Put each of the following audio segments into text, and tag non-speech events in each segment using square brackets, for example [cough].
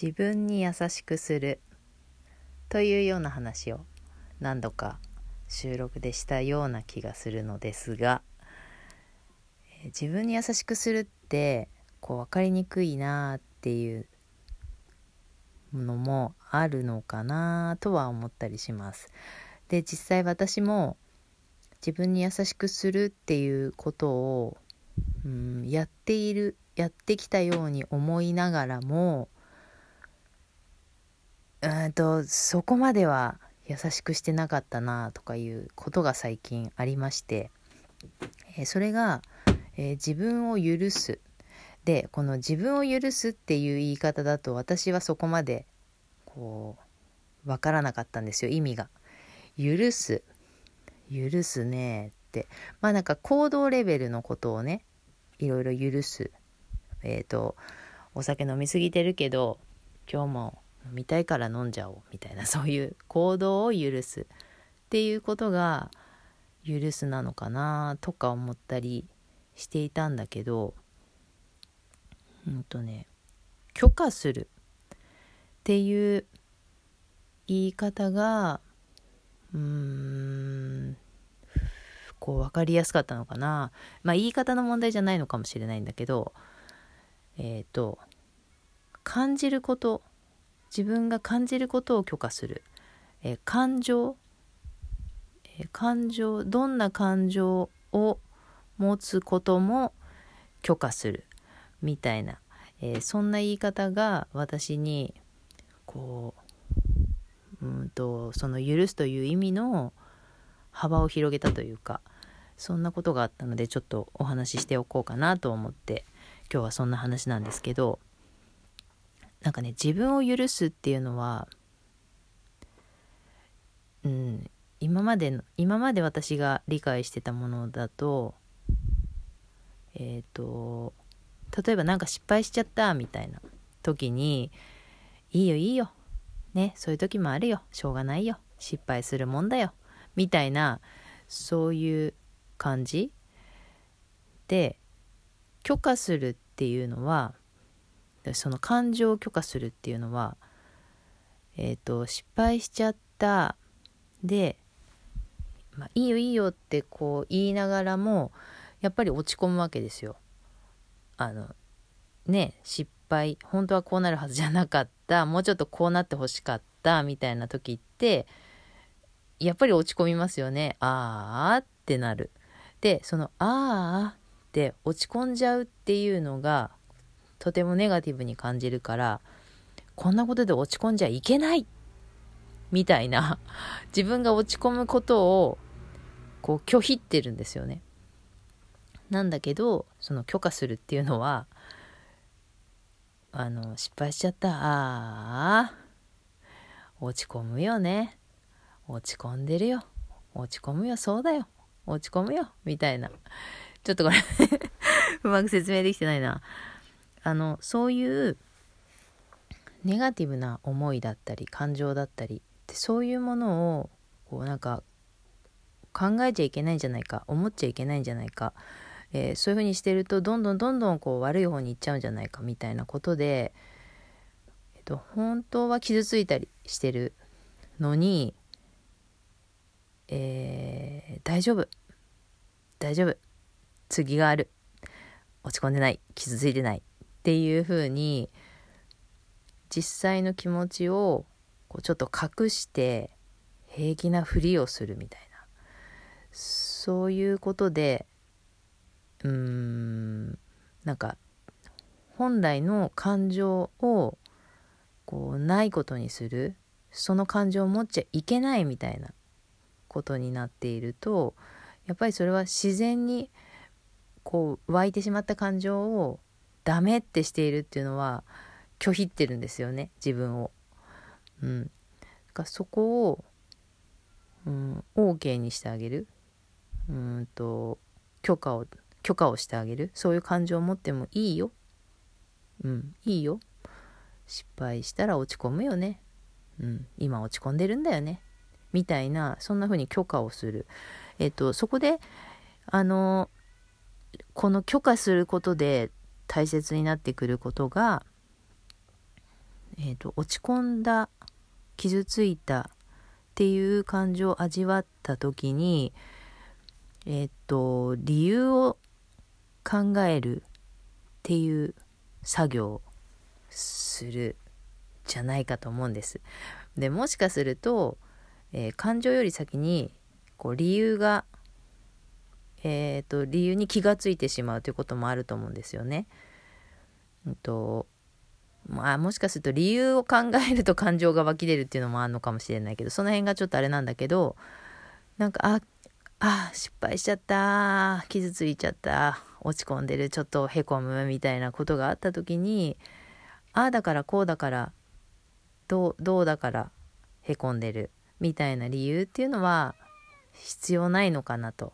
自分に優しくするというような話を何度か収録でしたような気がするのですが自分に優しくするってこう分かりにくいなっていうのもあるのかなとは思ったりします。で実際私も自分に優しくするっていうことを、うん、やっているやってきたように思いながらもうんとそこまでは優しくしてなかったなとかいうことが最近ありまして、え、それが、え、自分を許す。でこの自分を許すっていう言い方だと私はそこまでこう分からなかったんですよ意味が。許す。許すねって。まあなんか行動レベルのことをねいろいろ許す。えっ、ー、とお酒飲みすぎてるけど今日も飲みたいから飲んじゃおうみたいな [laughs] そういう行動を許すっていうことが許すなのかなとか思ったりしていたんだけどうんとね許可するっていう言い方がうーんこう分かりやすかったのかな。まあ言い方の問題じゃないのかもしれないんだけどえっ、ー、と感じること自分が感じることを許可する、えー、感情、えー、感情。どんな感情を持つことも許可する。みたいな、えー、そんな言い方が私にこううんとその許すという意味の幅を広げたというかそんなことがあったのでちょっとお話ししておこうかなと思って今日はそんな話なんですけどなんかね自分を許すっていうのはうん今までの今まで私が理解してたものだとえっ、ー、と例えば何か失敗しちゃったみたいな時にいいよいいよねそういう時もあるよしょうがないよ失敗するもんだよみたいなそういう感じで許可するっていうのはその感情を許可するっていうのはえっ、ー、と失敗しちゃったで、まあ、いいよいいよってこう言いながらもやっぱり落ち込むわけですよ。あのね失敗本当はこうなるはずじゃなかったもうちょっとこうなってほしかったみたいな時ってやっぱり落ち込みますよね。あーってなる。でその「あー」って落ち込んじゃうっていうのがとてもネガティブに感じるからこんなことで落ち込んじゃいけない！みたいな [laughs] 自分が落ち込むことをこう拒否ってるんですよね。なんだけどその許可するっていうのはあの失敗しちゃった。ああ落ち込むよね。落ち込んでるよ。落ち込むよ。そうだよ。落ち込むよ。みたいな。ちょっとこれ [laughs] うまく説明できてないな。あのそういうネガティブな思いだったり感情だったりってそういうものをこうなんか考えちゃいけないんじゃないか思っちゃいけないんじゃないか、えー、そういうふうにしてるとどんどんどんどんこう悪い方に行っちゃうんじゃないかみたいなことで、えっと、本当は傷ついたりしてるのに、えー、大丈夫大丈夫次がある落ち込んでない傷ついてないっていうふうに実際の気持ちをこうちょっと隠して平気なふりをするみたいな。そういうことでうーんなんか本来の感情をこうないことにするその感情を持っちゃいけないみたいなことになっているとやっぱりそれは自然にこう湧いてしまった感情をダメってしているっていうのは拒否ってるんですよね自分を。うん、かそこを、うん、OK にしてあげるうんと許可を許可をしてあげるそういう感情を持ってもいいよ。うん、いいよ。失敗したら落ち込むよね。うん、今落ち込んでるんだよね。みたいなそんな風に許可をする。えっとそこであのこの許可することで大切になってくることが、えーと、落ち込んだ傷ついたっていう感情を味わった時にえっ、ー、と理由を考えるっていう作業をするじゃないかと思うんです。でもしかすると、えー、感情より先にこう理由が、えーと、理由に気がついてしまうということもあると思うんですよね。うんとまあ、もしかすると理由を考えると感情が湧き出るっていうのもあるのかもしれないけどその辺がちょっとあれなんだけどなんかああ失敗しちゃった。傷ついちゃった。落ち込んでる。ちょっとへこむみたいなことがあった時にああだからこうだからどうどうだからへこんでる。みたいな理由っていうのは必要ないのかなと。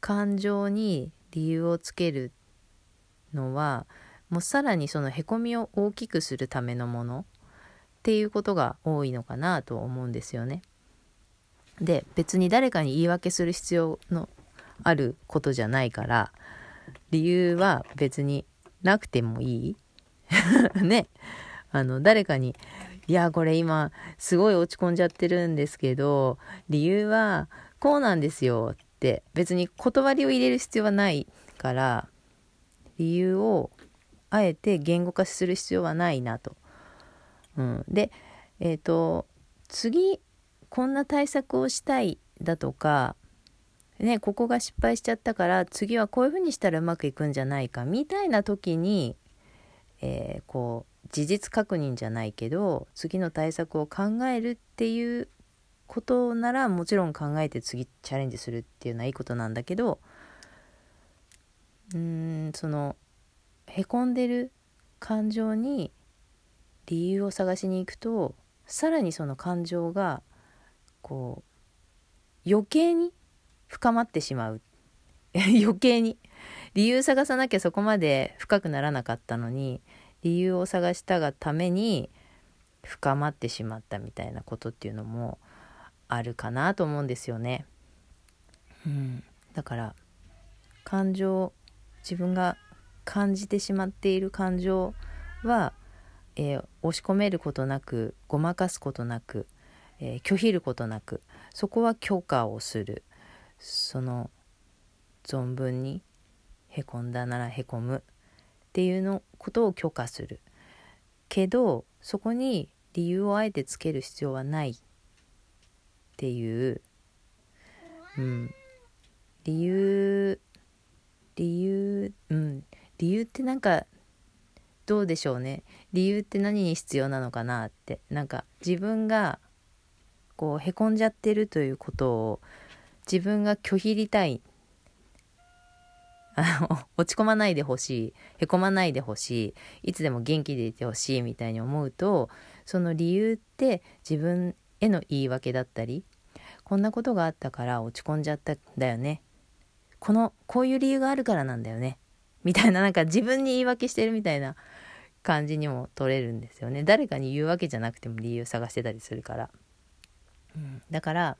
感情に理由をつけるのはもうさらにそのへこみを大きくするためのものっていうことが多いのかなと思うんですよね。で別に誰かに言い訳する必要のあることじゃないから理由は別になくてもいい。[laughs] ね。あの誰かに「いやこれ今すごい落ち込んじゃってるんですけど理由はこうなんですよ」って別に断りを入れる必要はないから理由をあえて言語化する必要はないなと。うん、でえっ、ー、と次こんな対策をしたいだとかね、ここが失敗しちゃったから次はこういうふうにしたらうまくいくんじゃないかみたいな時に、えー、こう事実確認じゃないけど次の対策を考えるっていうことならもちろん考えて次チャレンジするっていうのはいいことなんだけどうーんそのへこんでる感情に理由を探しに行くとさらにその感情がこう余計に深まってしまう。[laughs] 余計に理由探さなきゃそこまで深くならなかったのに理由を探したがために深まってしまったみたいなことっていうのもあるかなと思うんですよね。うん、だから感情自分が感じてしまっている感情は、えー、押し込めることなくごまかすことなく、えー、拒否ることなくそこは許可をする。その存分にへこんだならへこむ。っていうのことを許可する。けどそこに理由をあえてつける必要はないっていう、うん、理由理由うん。理由ってなんかどうでしょうね。理由って何に必要なのかなって。なんか自分がこうへこんじゃってるということを自分が拒否りたい。あの落ち込まないでほしい。へこまないでほしい。いつでも元気でいてほしいみたいに思うとその理由って自分への言い訳だったりこんなことがあったから落ち込んじゃったんだよね。このこういう理由があるからなんだよね。みたいななんか自分に言い訳してるみたいな感じにも取れるんですよね。誰かに言うわけじゃなくても理由探してたりするから、うん、だから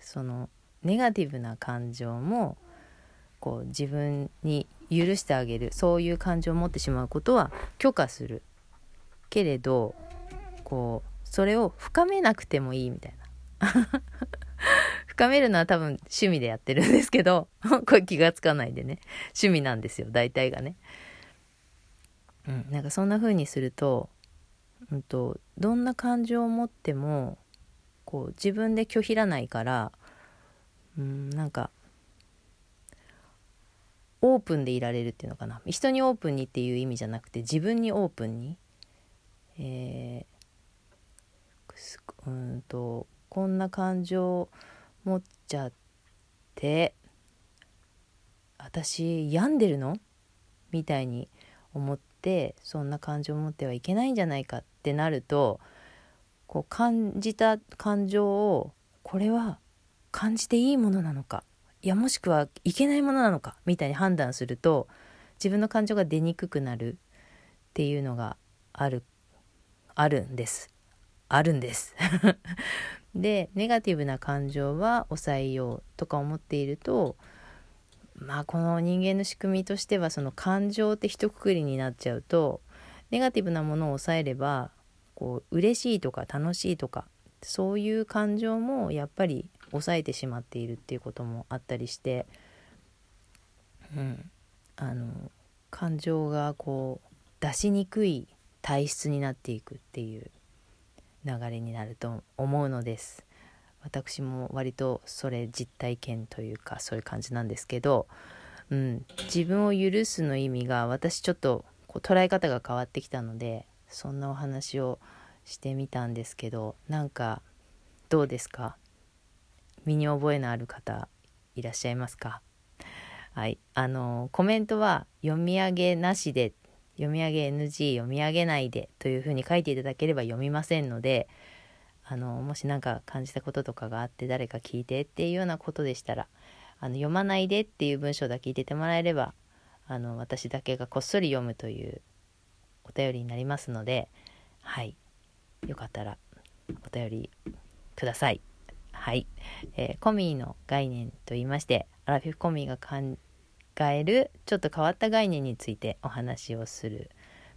そのネガティブな感情もこう自分に許してあげるそういう感情を持ってしまうことは許可する。けれどこうそれを深めなくてもいいみたいな [laughs] 深めるのは多分趣味でやってるんですけど、[laughs] これ気がつかないでね。趣味なんですよ、大体がね。うん、なんかそんな風にすると、うんと、どんな感情を持っても、こう自分で拒否らないから、うん、なんか、オープンでいられるっていうのかな。人にオープンにっていう意味じゃなくて、自分にオープンに。えー、うんと、こんな感情持っちゃって私病んでるの？みたいに思ってそんな感情を持ってはいけないんじゃないかってなるとこう感じた感情をこれは感じていいものなのかいやもしくはいけないものなのかみたいに判断すると自分の感情が出にくくなるっていうのがあるあるんです。あるんです。[laughs] でネガティブな感情は抑えようとか思っているとまあこの人間の仕組みとしてはその感情って一括りになっちゃうとネガティブなものを抑えればこう嬉しいとか楽しいとかそういう感情もやっぱり抑えてしまっているっていうこともあったりして、うん、あの感情がこう出しにくい体質になっていくっていう流れになると思うのです。私も割とそれ実体験というかそういう感じなんですけど、うん、自分を許すの意味が私ちょっとこう捉え方が変わってきたのでそんなお話をしてみたんですけどなんかどうですか？身に覚えのある方いらっしゃいますか？はいあのコメントは読み上げなしで読み上げ NG 読み上げないでというふうに書いていただければ読みませんのであのもし何か感じたこととかがあって誰か聞いてっていうようなことでしたらあの読まないでっていう文章だけ入れてもらえればあの私だけがこっそり読むというお便りになりますのではいよかったらお便りください。はい、えー、コミーの概念と言いましてアラフィフコミーが感じ考えるちょっと変わった概念についてお話をする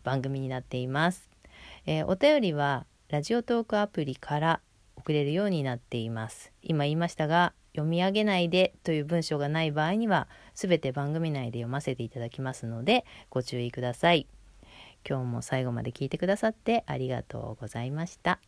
番組になっています。えー、お便りはラジオトークアプリから送れるようになっています。今言いましたが読み上げないでという文章がない場合には全て番組内で読ませていただきますのでご注意ください。今日も最後まで聞いてくださってありがとうございました。